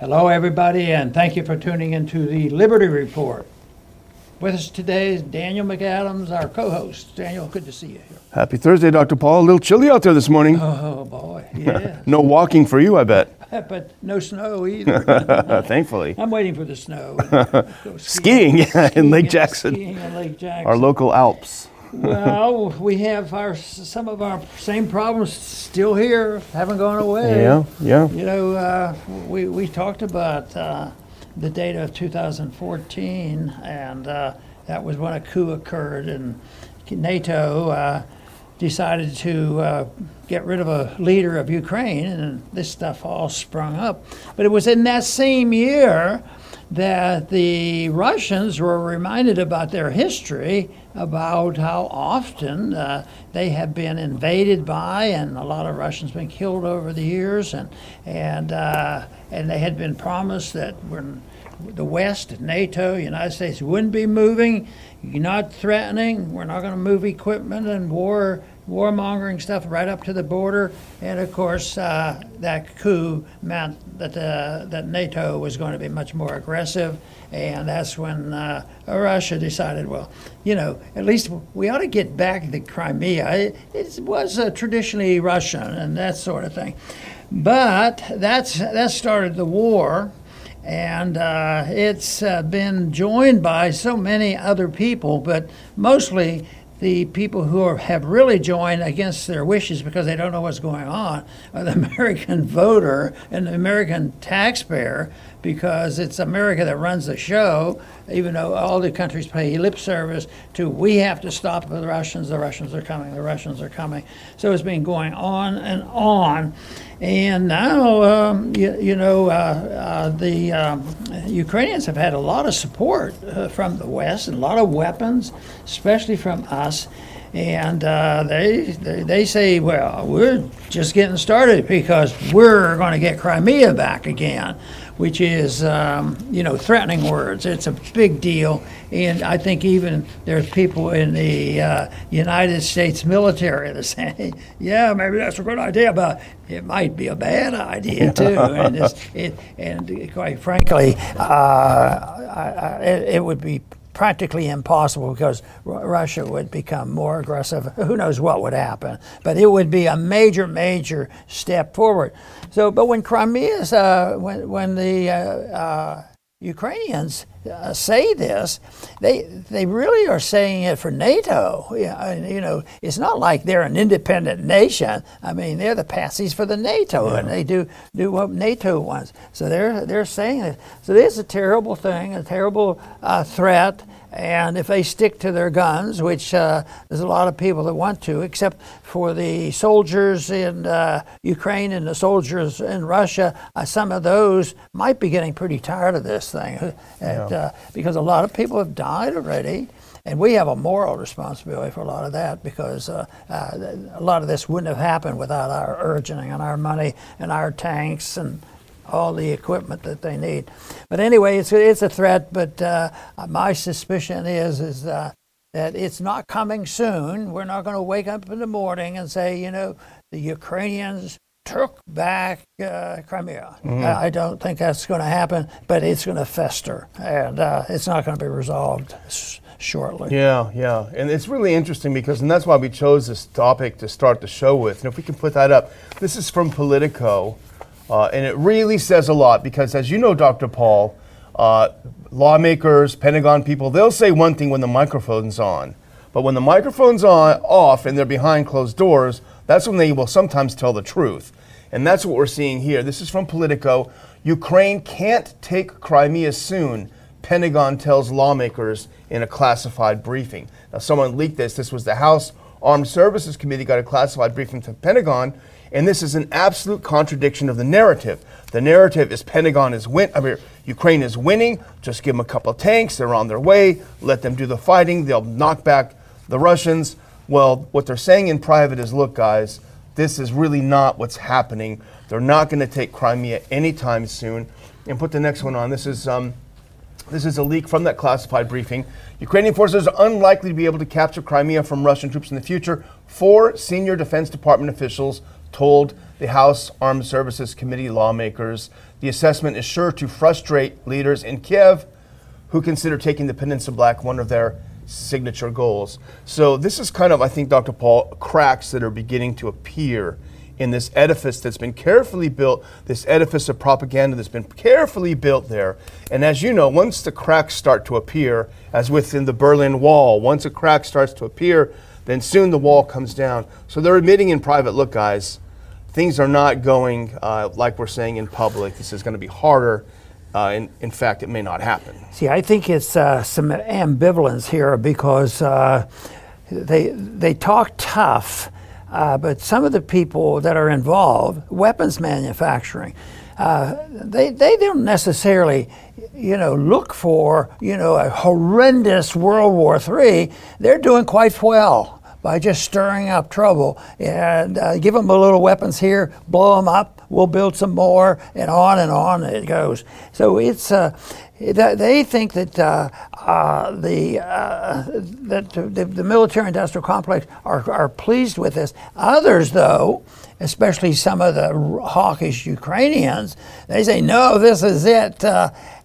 Hello, everybody, and thank you for tuning into the Liberty Report. With us today is Daniel McAdams, our co-host. Daniel, good to see you here. Happy Thursday, Dr. Paul. A little chilly out there this morning. Oh boy, yeah, No walking for you, I bet. but no snow either. Thankfully. I'm waiting for the snow. Go Skiing, yeah, in Lake Jackson, Skiing in Lake Jackson. our local Alps. Well, we have our some of our same problems still here, haven't gone away. Yeah, yeah. You know, uh, we, we talked about uh, the date of 2014, and uh, that was when a coup occurred, and NATO uh, decided to uh, get rid of a leader of Ukraine, and this stuff all sprung up. But it was in that same year that the Russians were reminded about their history, about how often uh, they have been invaded by, and a lot of Russians been killed over the years, and and uh, and they had been promised that when the West, NATO, United States wouldn't be moving, you're not threatening, we're not going to move equipment and war warmongering stuff right up to the border, and of course uh, that coup meant that uh, that NATO was going to be much more aggressive, and that's when uh, Russia decided, well, you know, at least we ought to get back the Crimea. It, it was uh, traditionally Russian and that sort of thing, but that's that started the war. And uh, it's uh, been joined by so many other people, but mostly the people who are, have really joined against their wishes because they don't know what's going on are the American voter and the American taxpayer because it's America that runs the show, even though all the countries pay lip service to we have to stop the Russians, the Russians are coming, the Russians are coming. So it's been going on and on. And now, um, you, you know, uh, uh, the um, Ukrainians have had a lot of support uh, from the West and a lot of weapons, especially from us. And uh, they, they they say, well, we're just getting started because we're going to get Crimea back again, which is um, you know threatening words. It's a big deal, and I think even there's people in the uh, United States military that say, yeah, maybe that's a good idea, but it might be a bad idea too. and it's, it, and quite frankly, uh, I, I, it would be practically impossible because R- Russia would become more aggressive. Who knows what would happen? But it would be a major, major step forward. So, but when Crimea's, uh, when when the uh, uh, Ukrainians uh, say this, they they really are saying it for NATO. Yeah, you know, it's not like they're an independent nation. I mean, they're the patsies for the NATO, and they do do what NATO wants. So they're they're saying it. So this is a terrible thing, a terrible uh, threat. And if they stick to their guns, which uh, there's a lot of people that want to, except for the soldiers in uh, Ukraine and the soldiers in Russia, uh, some of those might be getting pretty tired of this thing, and, uh, because a lot of people have died already. And we have a moral responsibility for a lot of that because uh, uh, a lot of this wouldn't have happened without our urging and our money and our tanks and all the equipment that they need. But anyway, it's, it's a threat. But uh, my suspicion is is uh, that it's not coming soon. We're not going to wake up in the morning and say, you know, the Ukrainians took back uh, Crimea. I I don't think that's going to happen, but it's going to fester, and uh, it's not going to be resolved s- shortly. Yeah, yeah. And it's really interesting because, and that's why we chose this topic to start the show with. And if we can put that up, this is from Politico. Uh, and it really says a lot because, as you know, Dr. Paul, uh, lawmakers, Pentagon people, they'll say one thing when the microphone's on. But when the microphone's on, off and they're behind closed doors, that's when they will sometimes tell the truth. And that's what we're seeing here. This is from Politico. Ukraine can't take Crimea soon, Pentagon tells lawmakers in a classified briefing. Now, someone leaked this. This was the House Armed Services Committee got a classified briefing to Pentagon, and this is an absolute contradiction of the narrative. The narrative is Pentagon is win. I mean, Ukraine is winning. Just give them a couple of tanks. They're on their way. Let them do the fighting. They'll knock back the Russians. Well, what they're saying in private is, look, guys, this is really not what's happening. They're not going to take Crimea anytime soon. And put the next one on. This is um, this is a leak from that classified briefing. Ukrainian forces are unlikely to be able to capture Crimea from Russian troops in the future. Four senior Defense Department officials told the House Armed Services Committee lawmakers the assessment is sure to frustrate leaders in Kiev who consider taking the Peninsula Black one of their signature goals. So this is kind of, I think, Dr. Paul, cracks that are beginning to appear in this edifice that's been carefully built, this edifice of propaganda that's been carefully built there. And as you know, once the cracks start to appear, as within the Berlin Wall, once a crack starts to appear, then soon the wall comes down. So they're admitting in private, look, guys, things are not going uh, like we're saying in public. This is going to be harder. Uh, in, in fact, it may not happen. See, I think it's uh, some ambivalence here because uh, they they talk tough, uh, but some of the people that are involved, weapons manufacturing, uh, they they don't necessarily, you know, look for you know a horrendous World War III. They're doing quite well by just stirring up trouble and uh, give them a little weapons here, blow them up, we'll build some more, and on and on it goes. So it's uh, they think that uh, uh, the uh, that the, the military-industrial complex are, are pleased with this. Others, though, especially some of the hawkish Ukrainians, they say, no, this is it.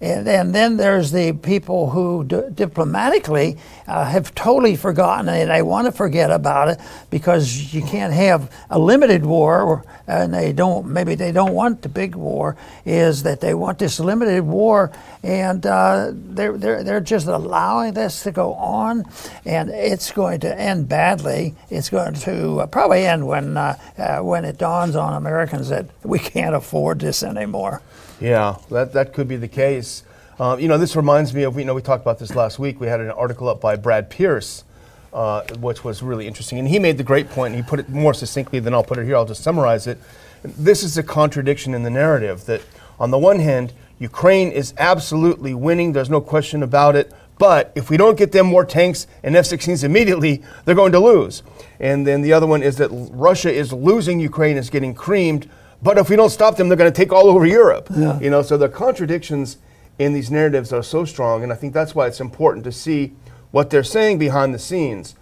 And, and, then there's the people who d- diplomatically uh, have totally forgotten it and they want to forget about it because you can't have a limited war and they don't, maybe they don't want the big war, is that they want this limited war and uh, they're, they're, they're just allowing this to go on and it's going to end badly. It's going to uh, probably end when, uh, uh, when it dawns on Americans that we can't afford this anymore. Yeah, that, that could be the case. Um, you know, this reminds me of, you know, we talked about this last week. We had an article up by Brad Pearce, uh, which was really interesting. And he made the great point, and he put it more succinctly than I'll put it here. I'll just summarize it. This is a contradiction in the narrative that, on the one hand, Ukraine is absolutely winning, there's no question about it. But if we don't get them more tanks and F 16s immediately, they're going to lose. And then the other one is that Russia is losing, Ukraine is getting creamed but if we don't stop them, they're going to take all over Europe. Yeah. You know, so the contradictions in these narratives are so strong, and I think that's why it's important to see what they're saying behind the scenes.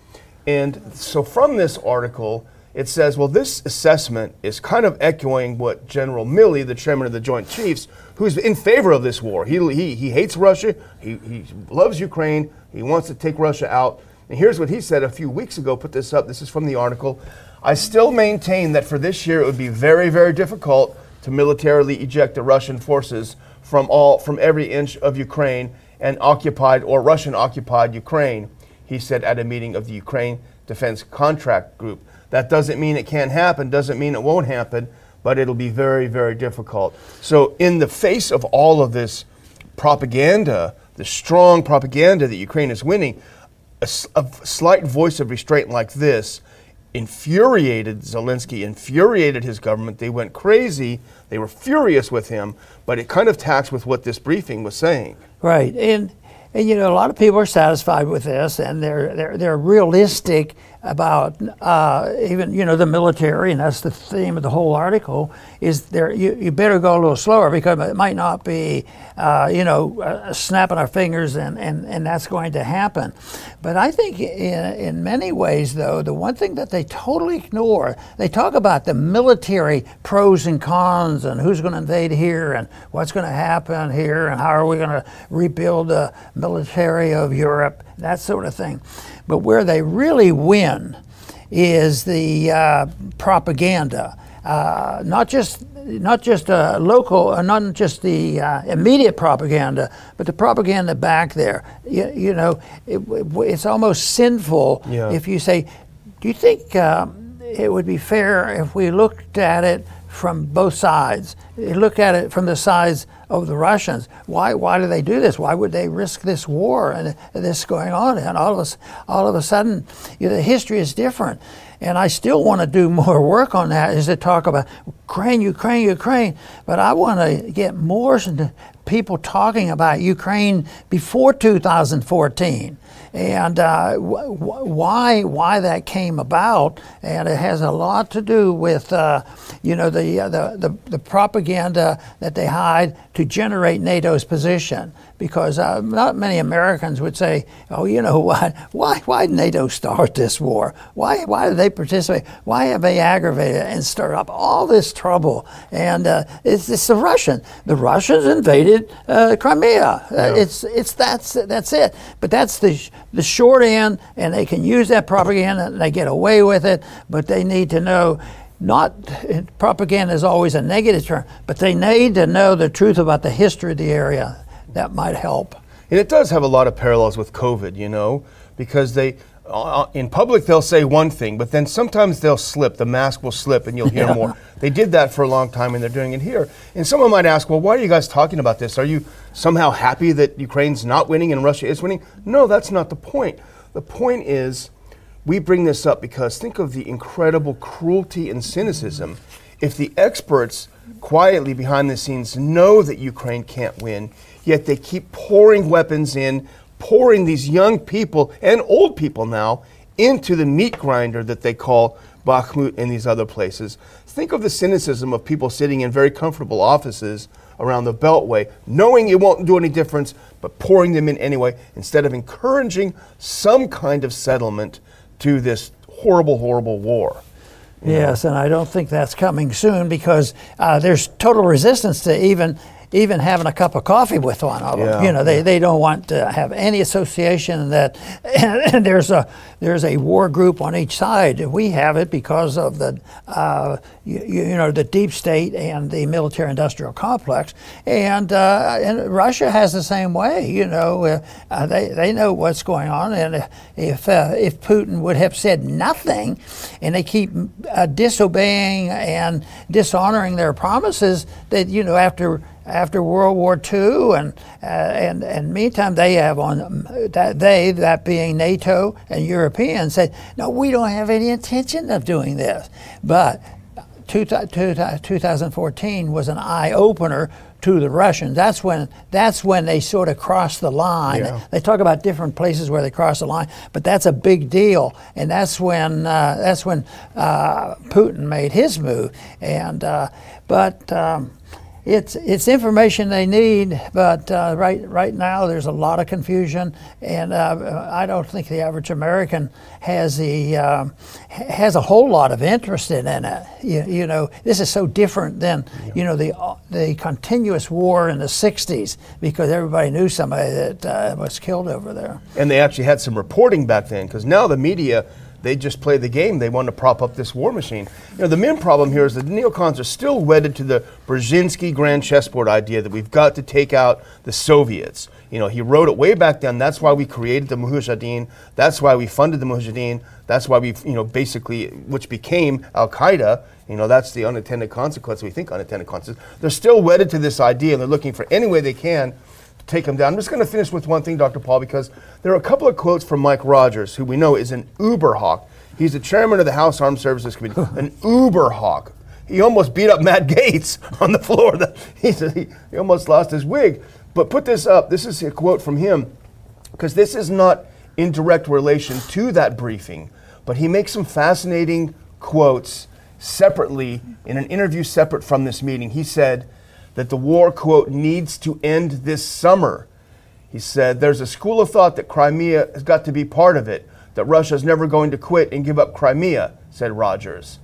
And so from this article, it says, well, this assessment is kind of echoing what General Milley, the chairman of the Joint Chiefs, who's in favor of this war. He, he, he hates Russia, he, he loves Ukraine, he wants to take Russia out. And here's what he said a few weeks ago, put this up. This is from the article. I still maintain that for this year it would be very, very difficult to militarily eject the Russian forces from all from every inch of Ukraine and occupied or Russian occupied Ukraine, he said at a meeting of the Ukraine Defense Contact Group. That doesn't mean it can't happen, doesn't mean it won't happen, but it'll be very, very difficult. So, in the face of all of this propaganda, the strong propaganda that Ukraine is winning, a, a slight voice of restraint like this infuriated Zelensky, infuriated his government. They went crazy. They were furious with him, but it kind of tacks with what this briefing was saying. Right. And, and you know, a lot of people are satisfied with this and they're, they're, they're realistic about uh, even you know the military, and that's the theme of the whole article. Is there you, you better go a little slower because it might not be uh, you know uh, snapping our fingers and, and, and that's going to happen. But I think in, in many ways though the one thing that they totally ignore they talk about the military pros and cons and who's going to invade here and what's going to happen here and how are we going to rebuild the military of Europe that sort of thing. But where they really win is the uh, propaganda, uh, not just not just uh, local, uh, not just the uh, immediate propaganda, but the propaganda back there. You, you know, it, it's almost sinful yeah. if you say, "Do you think uh, it would be fair if we looked at it from both sides. You Look at it from the sides of the Russians. Why, why do they do this? Why would they risk this war and this going on? And all of a, all of a sudden, you know, the history is different. And I still want to do more work on that, is to talk about Ukraine, Ukraine, Ukraine. But I want to get more people talking about Ukraine before 2014 and uh, wh- why why that came about, and it has a lot to do with uh, you know the, uh, the, the the propaganda that they hide to generate NATO's position. Because uh, not many Americans would say, "Oh, you know what? Why why did NATO start this war? Why why did they participate? Why have they aggravated and stirred up all this trouble?" And uh, it's, it's the Russian. The Russians invaded uh, Crimea. Yeah. it's it's that's that's it. But that's the the short end, and they can use that propaganda and they get away with it, but they need to know not propaganda is always a negative term, but they need to know the truth about the history of the area. That might help. And it does have a lot of parallels with COVID, you know, because they uh, in public they'll say one thing, but then sometimes they'll slip. The mask will slip, and you'll hear yeah. more. They did that for a long time, and they're doing it here. And someone might ask, "Well, why are you guys talking about this? Are you somehow happy that Ukraine's not winning and Russia is winning?" No, that's not the point. The point is, we bring this up because think of the incredible cruelty and cynicism. If the experts quietly behind the scenes know that Ukraine can't win, yet they keep pouring weapons in pouring these young people and old people now into the meat grinder that they call Bakhmut and these other places. Think of the cynicism of people sitting in very comfortable offices around the Beltway, knowing it won't do any difference, but pouring them in anyway, instead of encouraging some kind of settlement to this horrible, horrible war. Yes, and I don't think that's coming soon because uh, there's total resistance to even even having a cup of coffee with one of them. Yeah, you know, they, they don't want to have any association that and there's a there's a war group on each side. We have it because of the uh, you, you, know the deep state and the military industrial complex, and uh, and Russia has the same way. You know, uh, uh they they know what's going on, and if uh, if Putin would have said nothing, and they keep uh, disobeying and dishonoring their promises, that you know after after World War II, and uh, and and meantime they have on that they that being NATO and Europeans said no, we don't have any intention of doing this. But 2014 was an eye opener to the Russians. That's when that's when they sort of cross the line. Yeah. They talk about different places where they cross the line, but that's a big deal, and that's when uh, that's when uh, Putin made his move. And uh, but. Um, it's it's information they need, but uh, right right now there's a lot of confusion, and uh, I don't think the average American has the uh, has a whole lot of interest in, it. You, you know, this is so different than yeah. you know the the continuous war in the '60s because everybody knew somebody that uh, was killed over there. And they actually had some reporting back then, because now the media they just play the game. They want to prop up this war machine. You know, the main problem here is that the neocons are still wedded to the Brzezinski grand chessboard idea that we've got to take out the Soviets. You know, he wrote it way back then. That's why we created the Mujahideen. That's why we funded the Mujahideen. That's why we, you know, basically, which became Al Qaeda. You know, that's the unintended consequence. We think unintended consequences. They're still wedded to this idea, and they're looking for any way they can take them down. I'm just going to finish with one thing, Dr. Paul, because there are a couple of quotes from Mike Rogers, who we know is an uber hawk. He's the chairman of the House Armed Services Committee, an uber hawk. He almost beat up Matt Gaetz on the floor. He, he, he almost lost his wig. But put this up. This is a quote from him, because this is not in direct relation to that briefing, but he makes some fascinating quotes separately in an interview separate from this meeting. He said, that the war, quote, needs to end this summer. He said, There's a school of thought that Crimea has got to be part of it, that Russia is never going to quit and give up Crimea, said Rogers.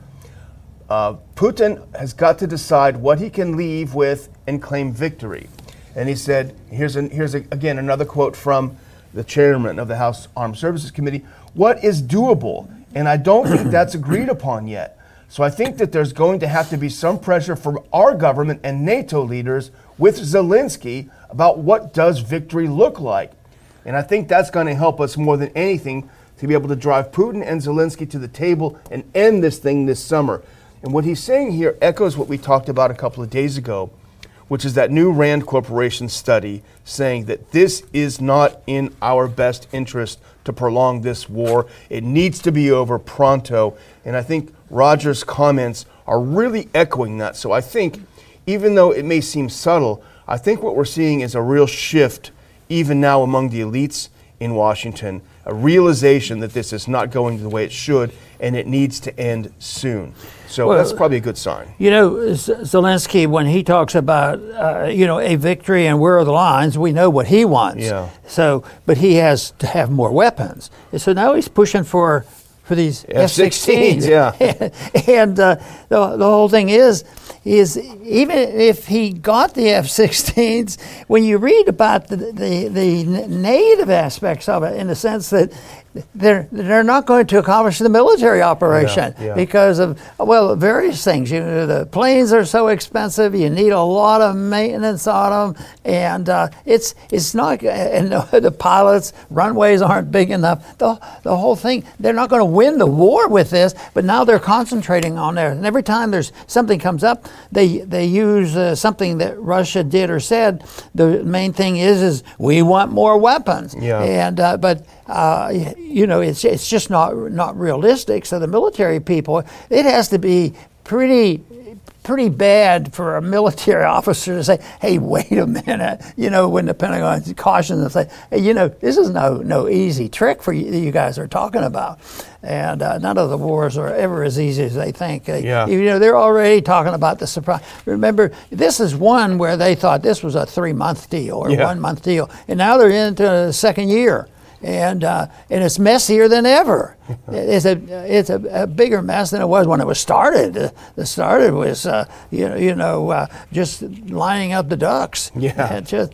Uh, Putin has got to decide what he can leave with and claim victory. And he said, here's, an, here's a, again another quote from the chairman of the House Armed Services Committee what is doable? And I don't think that's agreed upon yet. So I think that there's going to have to be some pressure from our government and NATO leaders with Zelensky about what does victory look like. And I think that's going to help us more than anything to be able to drive Putin and Zelensky to the table and end this thing this summer. And what he's saying here echoes what we talked about a couple of days ago, which is that new Rand Corporation study saying that this is not in our best interest to prolong this war. It needs to be over pronto. And I think Rogers' comments are really echoing that. So I think, even though it may seem subtle, I think what we're seeing is a real shift, even now among the elites in Washington, a realization that this is not going the way it should and it needs to end soon. So Well, that's probably a good sign. You know, Z- Zelensky, when he talks about, uh, you know, a victory and where are the lines, we know what he wants. Yeah. So, but he has to have more weapons. So now he's pushing for for these F-16s, F-16s. yeah. and uh, the, the whole thing is, is even if he got the F-16s, when you read about the, the, the negative aspects of it, in the sense that they're they're not going to accomplish the military operation yeah. because of well various things. You know, the planes are so expensive. You need a lot of maintenance on them, and uh, it's it's not. And the, the pilots runways aren't big enough. The the whole thing. They're not going to win the war with this, but now they're concentrating on there. And every time there's something comes up, they they use uh, something that Russia did or said. The main thing is is we want more weapons. Yeah. And uh, but uh, you know it's it's just not not realistic. So the military people, it has to be pretty pretty bad for a military officer to say, "Hey, wait a minute," you know, when the Pentagon cautions and say, "Hey, you know, this is no no easy trick for you you guys are talking about," and uh, none of the wars are ever as easy as they think. They- Yeah. You know, they're already talking about the surprise. Remember, this is one where they thought this was a three month deal or Yeah. one month deal, and now they're into the second year. And, uh, and it's messier than ever. It's a it's a, a bigger mess than it was when it was started. Uh, the started was uh, you know you know uh, just lining up the ducks. Yeah. Just,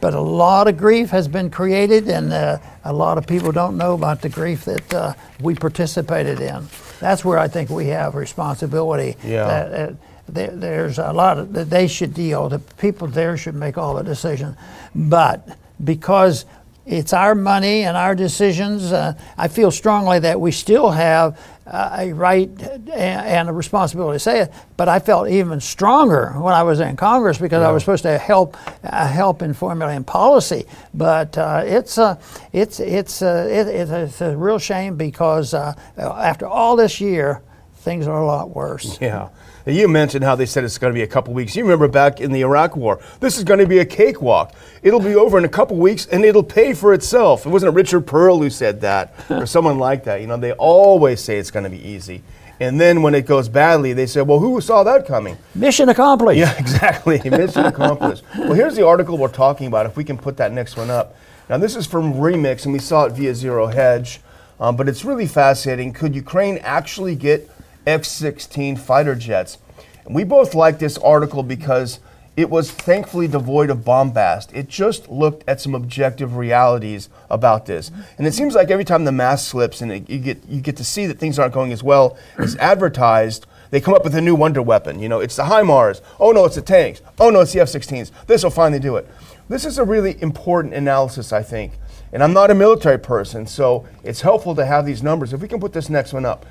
but a lot of grief has been created, and uh, a lot of people don't know about the grief that uh, we participated in. That's where I think we have responsibility. Yeah. That, uh, there, there's a lot of that they should deal. The people there should make all the decisions, but because it's our money and our decisions, uh, I feel strongly that we still have uh, a right and, a responsibility to say it. But I felt even stronger when I was in Congress because I was supposed to help uh, help in formulating policy. But uh, it's uh, it's it's uh, it, it's, a, it's a real shame because uh, after all this year, things are a lot worse. Yeah. You mentioned how they said it's going to be a couple weeks. You remember back in the Iraq War, this is going to be a cakewalk. It'll be over in a couple weeks and it'll pay for itself. It wasn't Richard Perle who said that or someone like that. You know, they always say it's going to be easy. And then when it goes badly, they say, well, who saw that coming? Mission accomplished. Yeah, exactly. Mission accomplished. Well, here's the article we're talking about. If we can put that next one up. Now, this is from Remix, and we saw it via Zero Hedge, um, but it's really fascinating. Could Ukraine actually get F 16 fighter jets? And we both like this article because it was thankfully devoid of bombast. It just looked at some objective realities about this. And it seems like every time the mask slips and it, you, get, you get to see that things aren't going as well as advertised, they come up with a new wonder weapon. You know, it's the HIMARS. Oh no, it's the tanks. Oh no, it's the F-16s. This will finally do it. This is a really important analysis, I think. And I'm not a military person, so it's helpful to have these numbers. If we can put this next one up.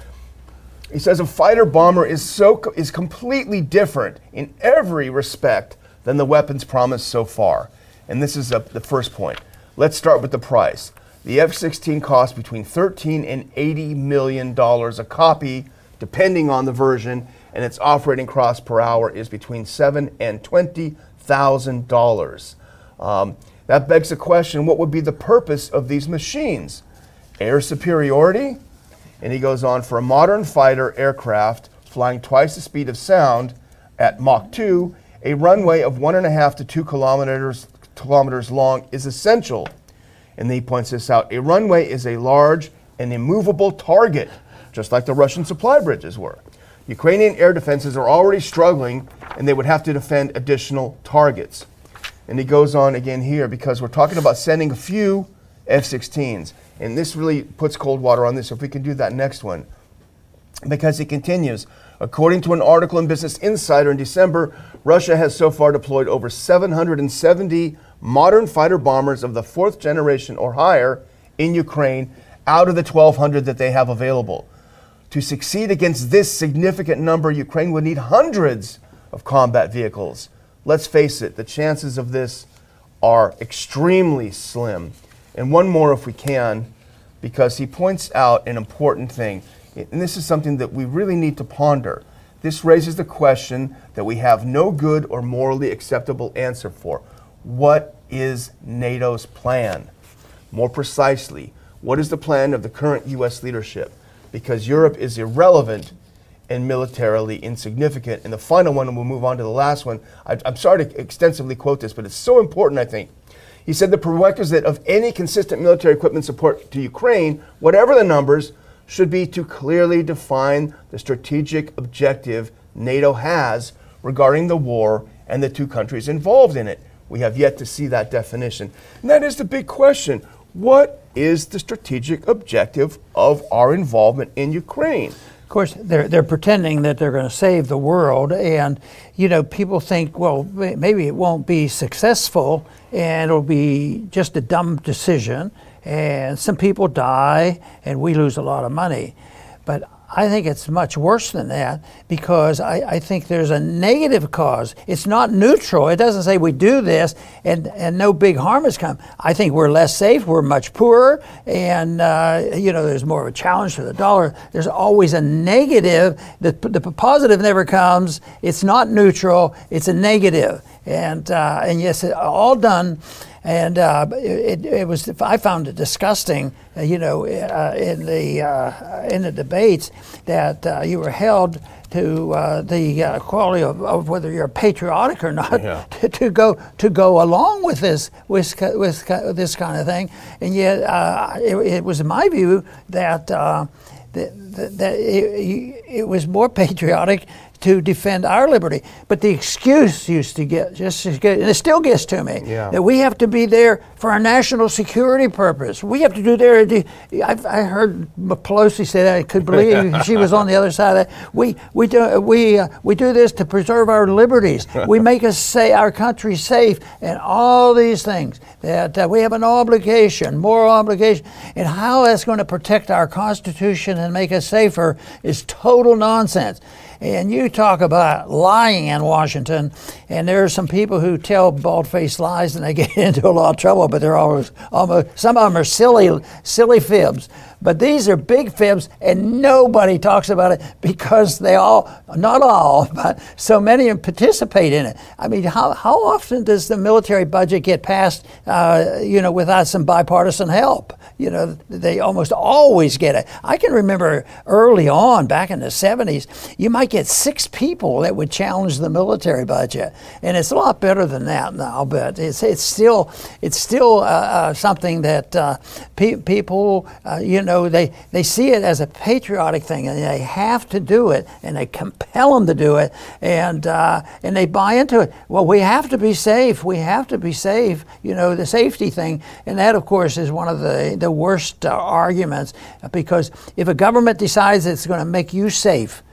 He says a fighter bomber is so is completely different in every respect than the weapons promised so far. And this is a, the first point. Let's start with the price. The F-16 costs between 13 and 80 million dollars a copy, depending on the version, and its operating cost per hour is between seven and twenty thousand dollars. Um, that begs the question: What would be the purpose of these machines? Air superiority? And he goes on for a modern fighter aircraft flying twice the speed of sound at Mach 2, a runway of one and a half to two kilometers, kilometers long is essential. And he points this out a runway is a large and immovable target, just like the Russian supply bridges were. Ukrainian air defenses are already struggling, and they would have to defend additional targets. And he goes on again here because we're talking about sending a few F 16s. And this really puts cold water on this. If we can do that next one. Because he continues, according to an article in Business Insider in December, Russia has so far deployed over 770 modern fighter bombers of the fourth generation or higher in Ukraine out of the 1,200 that they have available. To succeed against this significant number, Ukraine would need hundreds of combat vehicles. Let's face it, the chances of this are extremely slim. And one more, if we can, because he points out an important thing. And this is something that we really need to ponder. this raises the question that we have no good or morally acceptable answer for. What is NATO's plan? More precisely, what is the plan of the current U.S. leadership? Because Europe is irrelevant and militarily insignificant. And the final one, and we'll move on to the last one. I, I'm sorry to extensively quote this, but it's so important, I think. He said the prerequisite of any consistent military equipment support to Ukraine, whatever the numbers, should be to clearly define the strategic objective NATO has regarding the war and the two countries involved in it. We have yet to see that definition. And that is the big question. What is the strategic objective of our involvement in Ukraine? Of course, they're, they're pretending that they're going to save the world. And, you know, people think, well, maybe it won't be successful and it'll be just a dumb decision. And some people die and we lose a lot of money. But I think it's much worse than that because I, I, think there's a negative cause. It's not neutral. It doesn't say we do this and, and no big harm has come. I think we're less safe, we're much poorer, and uh, you know there's more of a challenge to the dollar. There's always a negative. The, the positive never comes. It's not neutral. It's a negative, and uh, and yes, all done and uh, it, it, was I found it disgusting, uh, you know, uh, in the uh, in the debates that uh, you were held to uh, the quality of, of, whether you're patriotic or not yeah. to, to, go to go along with this with, with this kind of thing, and yet it, it, was my view that. that, that it, it was more patriotic to defend our liberty. But the excuse used to get just as good, and it still gets to me, yeah. that we have to be there for our national security purpose. We have to do there. I've, I heard Pelosi say that. I could believe she was on the other side of that. We we do we uh, we do this to preserve our liberties. we make us say our country safe, and all these things that uh, we have an obligation, moral obligation, and how that's going to protect our Constitution and make us safer is total nonsense. And you talk about lying in Washington, and there are some people who tell bald-faced lies and they get into a lot of trouble, but they're always almost some of them are silly, silly fibs. But these are big fibs, and nobody talks about it because they all, not all, but so many participate in it. I mean, how, how often does the military budget get passed, uh, you know, without some bipartisan help? You know, they almost always get it. I can remember early on, back in the 70s, you might get six people that would challenge the military budget, and it's a lot better than that now. But it's it's still it's still uh, uh, something that uh, pe- people, uh, you know know, they, they see it as a patriotic thing and they have to do it and they compel them to do it and, uh, and they buy into it. Well, we have to be safe. We have to be safe, you know, the safety thing. And that, of course, is one of the, the worst uh, arguments because if a government decides it's going to make you safe,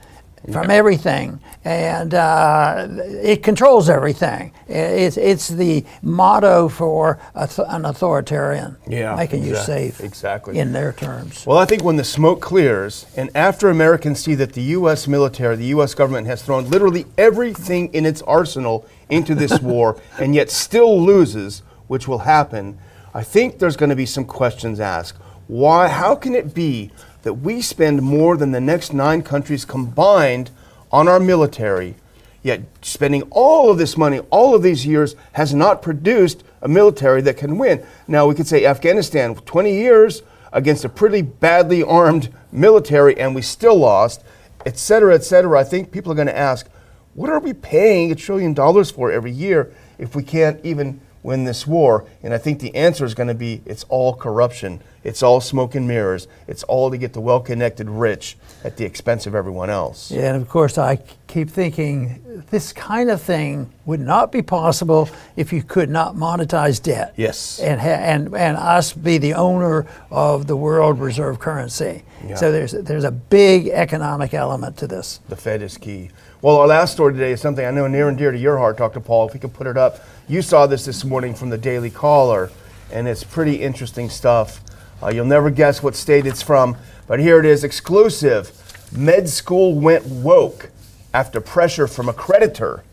from everything, and uh, it controls everything. It's, it's the motto for an authoritarian, yeah, making exactly, you safe exactly in their terms. Well, I think when the smoke clears, and after Americans see that the U.S. military, the U.S. government has thrown literally everything in its arsenal into this war, and yet still loses, which will happen, I think there's going to be some questions asked. Why? How can it be that we spend more than the next nine countries combined on our military, yet spending all of this money, all of these years, has not produced a military that can win. Now, we could say Afghanistan, 20 years against a pretty badly armed military, and we still lost, et cetera, et cetera. I think people are going to ask, what are we paying a trillion dollars for every year if we can't even win this war? And I think the answer is going to be it's all corruption. It's all smoke and mirrors. It's all to get the well connected rich at the expense of everyone else. Yeah, and of course, I keep thinking this kind of thing would not be possible if you could not monetize debt. Yes. And, ha- and, and us be the owner of the world reserve currency. Yeah. So there's, there's a big economic element to this. The Fed is key. Well, our last story today is something I know near and dear to your heart, Dr. Paul. If we could put it up. You saw this this morning from the Daily Caller, and it's pretty interesting stuff. Uh, you'll never guess what state it's from, but here it is exclusive. Med school went woke after pressure from a creditor,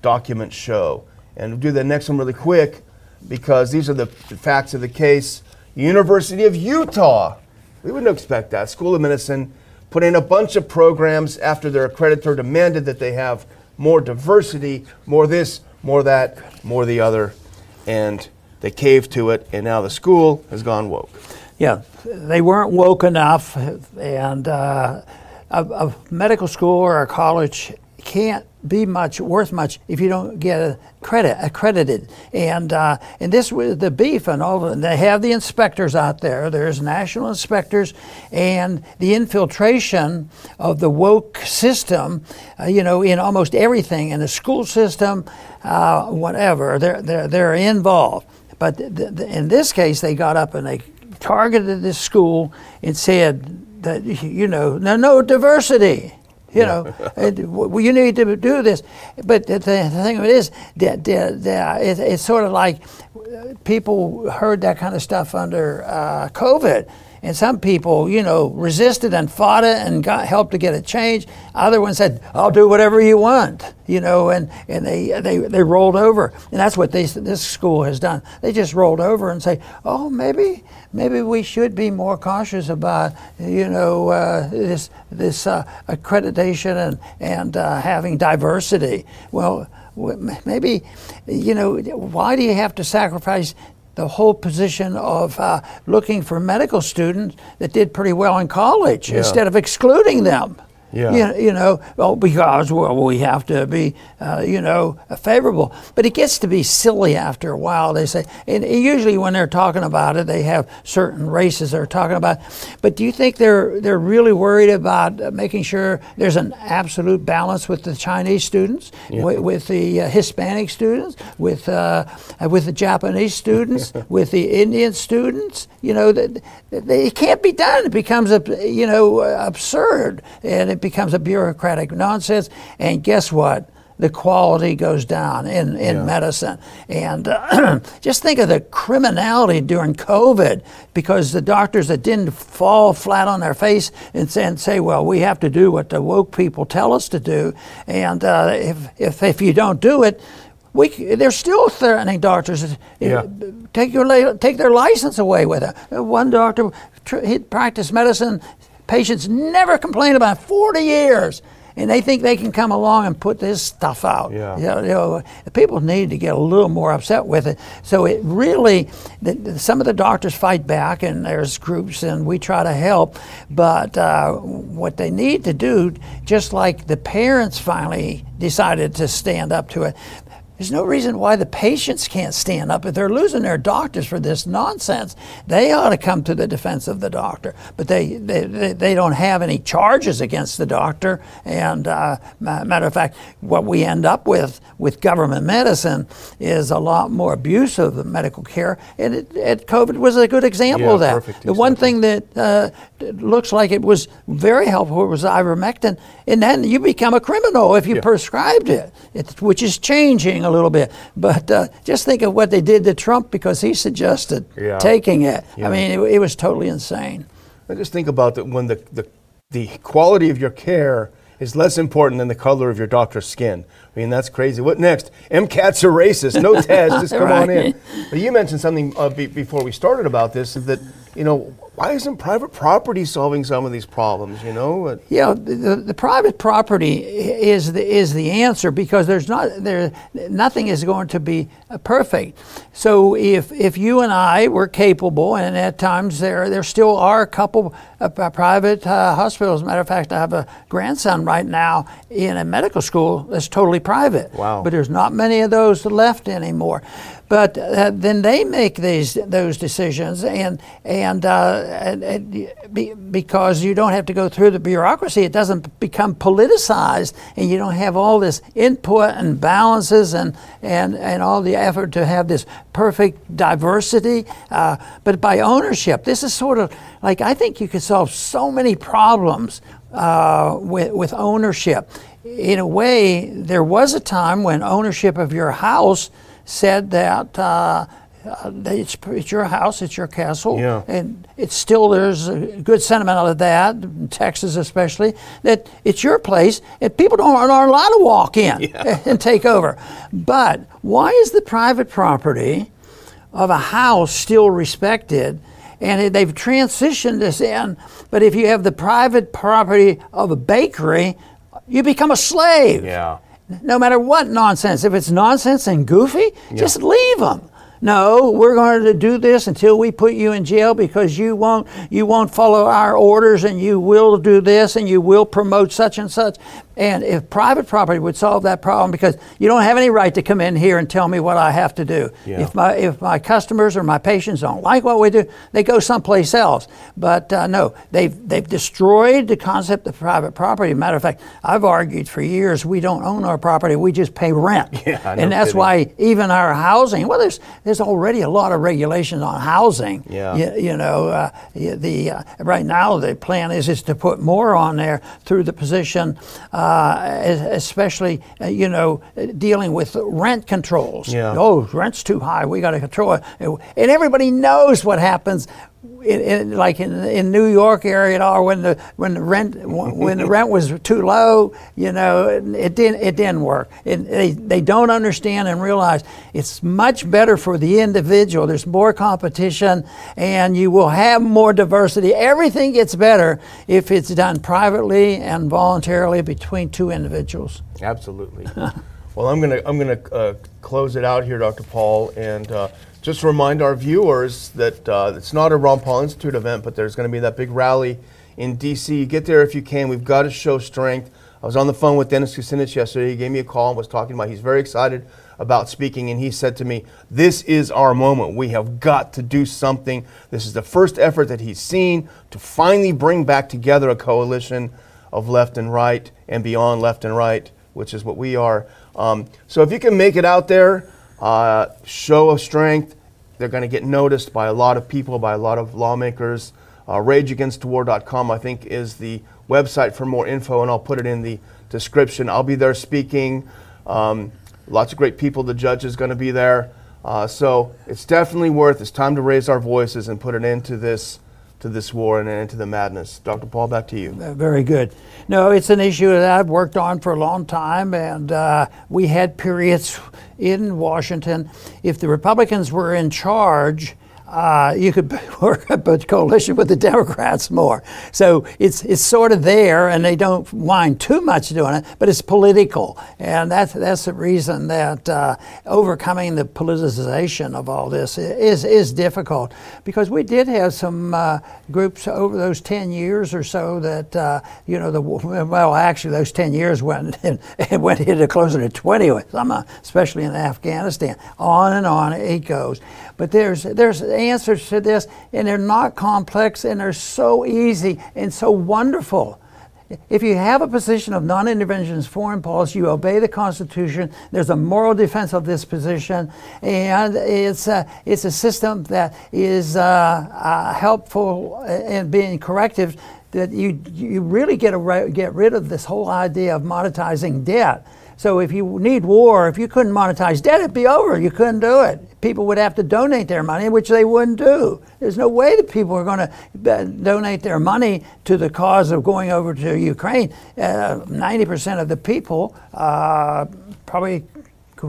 documents show. And we'll do the next one really quick because these are the facts of the case. University of Utah. We wouldn't expect that. School of Medicine put in a bunch of programs after their accreditor demanded that they have more diversity, more this, more that, more the other, and they caved to it, and now the school has gone woke. Yeah, they weren't woke enough, and uh, a, a medical school or a college can't be much worth much if you don't get a credit accredited. And uh, and this was the beef and all. Of They have the inspectors out there. There's national inspectors, and the infiltration of the woke system. Uh, you know, in almost everything in the school system, uh, whatever. They're they're they're involved. But th- th- in this case, they got up and they targeted this school and said that you know no no diversity you know, well, you need to do this. But the, the thing of it is, that, it, it's sort of like people heard that kind of stuff under uh, COVID. And some people, you know, resisted and fought it and got help to get it changed. Other ones said, "I'll do whatever you want," you know, and, and they, they they rolled over. And that's what they, this school has done. They just rolled over and say, "Oh, maybe maybe we should be more cautious about, you know, uh, this this uh, accreditation and and uh, having diversity." Well maybe, you know, why do you have to sacrifice the whole position of uh, looking for medical students that did pretty well in college yeah. instead of excluding them. Yeah. You, you know, well, because well, we have to be, uh, you know, favorable. But it gets to be silly after a while. They say, and usually when they're talking about it, they have certain races they're talking about. But do you think they're they're really worried about uh, making sure there's an absolute balance with the Chinese students, yeah. with, with, the uh, Hispanic students, with uh, with the Japanese students, with the Indian students? You know, that it can't be done. It becomes a you know absurd, and it becomes a bureaucratic nonsense. And guess what? The quality goes down in, in yeah. medicine. And uh, just think of the criminality during COVID because the doctors that didn't fall flat on their face and say, and say well, we have to do what the woke people tell us to do. And uh, if, if, if you don't do it, we, they're still threatening doctors. Yeah. Take your take their license away with it. One doctor he practiced medicine Patients never complain about 40 years. And they think they can come along and put this stuff out. Yeah. You know, you know, people need to get a little more upset with it. So it really, the, some of the doctors fight back, and there's groups, and we try to help. But uh, what they need to do, just like the parents finally decided to stand up to it, there's no reason why the patients can't stand up. If they're losing their doctors for this nonsense, they ought to come to the defense of the doctor. But they, they, they don't have any charges against the doctor. And uh, matter of fact, what we end up with with government medicine is a lot more abuse of medical care. And it, it, COVID was a good example yeah, of that. The one thing that uh, looks like it was very helpful it was ivermectin. And then you become a criminal if you yeah. prescribed it, it, which is changing a little bit. But uh, just think of what they did to Trump because he suggested yeah. taking it. Yeah. I mean, it, it, was totally insane. I just think about that when the, the, the quality of your care is less important than the color of your doctor's skin. I mean, that's crazy. What next? MCATs are racist. No test. Just come right. on in. But you mentioned something uh, be, before we started about this that, you know, why isn't private property solving some of these problems? You know. Yeah, the, the private property is the is the answer because there's not there nothing is going to be perfect. So if if you and I were capable, and at times there there still are a couple of private uh, hospitals. Matter of fact, I have a grandson right now in a medical school that's totally private. Wow. But there's not many of those left anymore. But uh, then they make these those decisions, and and, uh, and, and be, because you don't have to go through the bureaucracy, it doesn't become politicized, and you don't have all this input and balances and and and all the effort to have this perfect diversity. Uh, but by ownership, this is sort of like I think you could solve so many problems uh, with, with ownership. In a way, there was a time when ownership of your house said that uh, uh, it's, it's your house, it's your castle, yeah. and it's still there's a good sentiment out of that, in Texas especially, that it's your place, and people don't aren't allowed to walk in yeah. and take over. But why is the private property of a house still respected? and they've transitioned this in. But if you have the private property of a bakery, you become a slave. Yeah. No matter what nonsense, if it's nonsense and goofy, just leave them. No, we're going to do this until we put you in jail because you won't you won't follow our orders and you will do this and you will promote such and such. And if private property would solve that problem because you don't have any right to come in here and tell me what I have to do. Yeah. If my if my customers or my patients don't like what we do, they go someplace else. But uh, no, they've they've destroyed the concept of private property. Matter of fact, I've argued for years we don't own our property; we just pay rent. Yeah, no and that's kidding. why even our housing. Well, there's there's already a lot of regulations on housing. Yeah. You, you know, uh, the uh, right now the plan is is to put more on there through the position, uh, especially uh, you know dealing with rent controls. Yeah. Oh, rent's too high. We got to control it. And everybody knows what happens. Like in, in New York area, or when the when the rent when the rent was too low, you know, it didn't it didn't work. It, they they don't understand and realize it's much better for the individual. There's more competition, and you will have more diversity. Everything gets better if it's done privately and voluntarily between two individuals. Absolutely. well, I'm gonna I'm gonna uh, close it out here, Dr. Paul, and uh, just remind our viewers that uh, it's not a Ron Paul Institute event, but there's going to be that big rally in D.C. Get there if you can. We've got to show strength. I was on the phone with Dennis Kucinich yesterday. He gave me a call and was talking about. He's very excited about speaking, and he said to me, "This is our moment. We have got to do something. This is the first effort that he's seen to finally bring back together a coalition of left and right and beyond left and right, which is what we are. Um, so if you can make it out there, uh, show of strength, they're going to get noticed by a lot of people, by a lot of lawmakers. Uh, RageAgainstWar.com, I think, is the website for more info, and I'll put it in the description. I'll be there speaking. Um, lots of great people. The judge is going to be there. Uh, so it's definitely worth. It's time to raise our voices and put an end to this, to this war and an end to the madness. Dr. Paul, back to you. Uh, Very good. No, it's an issue that I've worked on for a long time, and uh, we had periods in Washington. If the Republicans were in charge, uh, you could work up a coalition with the Democrats more. So it's it's sort of there, and they don't mind too much doing it, but it's political, and that's that's the reason that uh, overcoming the politicization of all this is is difficult because we did have some uh, groups over those ten years or so that uh, you know the well actually those ten years went went into closer to twenty uh, especially in Afghanistan. On and on it goes, but there's there's answers to this, and they're not complex, and they're so easy and so wonderful. If you have a position of non interventionist foreign policy, you obey the Constitution, there's a moral defense of this position, and it's a, it's a system that is uh, uh, helpful in being corrective. That you, you really get, a, get rid of this whole idea of monetizing debt. So if you need war, if you couldn't monetize debt, it'd be over. You couldn't do it. People would have to donate their money, which they wouldn't do. There's no way that people are going to donate their money to the cause of going over to Ukraine. Uh, 90% of the people uh, probably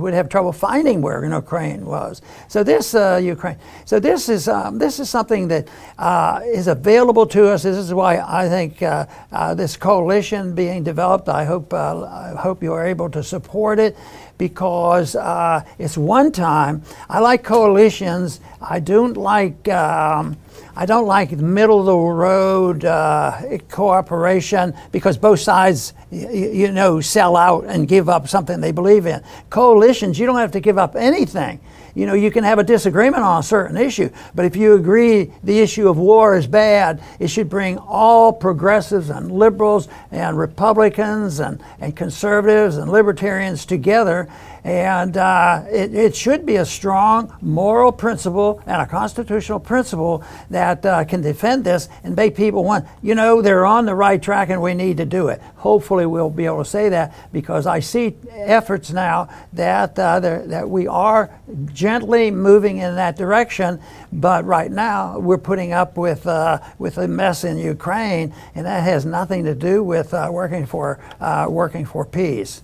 would have trouble finding where Ukraine was. So this uh, Ukraine. So this is um, this is something that uh, is available to us. This is why I think uh, uh this coalition being developed. I hope uh, I hope you are able to support it because uh, it's one time. I like coalitions. I don't like. Um, I don't like middle of the road uh, cooperation because both sides, you, you know, sell out and give up something they believe in. Coalitions, you don't have to give up anything. You know, you can have a disagreement on a certain issue, but if you agree the issue of war is bad, it should bring all progressives and liberals and Republicans and, and conservatives and libertarians together. And uh, it, it, should be a strong moral principle and a constitutional principle that uh, can defend this and make people want, you know, they're on the right track and we need to do it. Hopefully, we'll be able to say that because I see efforts now that, uh, that we are gently moving in that direction. But right now, we're putting up with, uh, with a mess in Ukraine, and that has nothing to do with uh, working, for, uh, working for peace.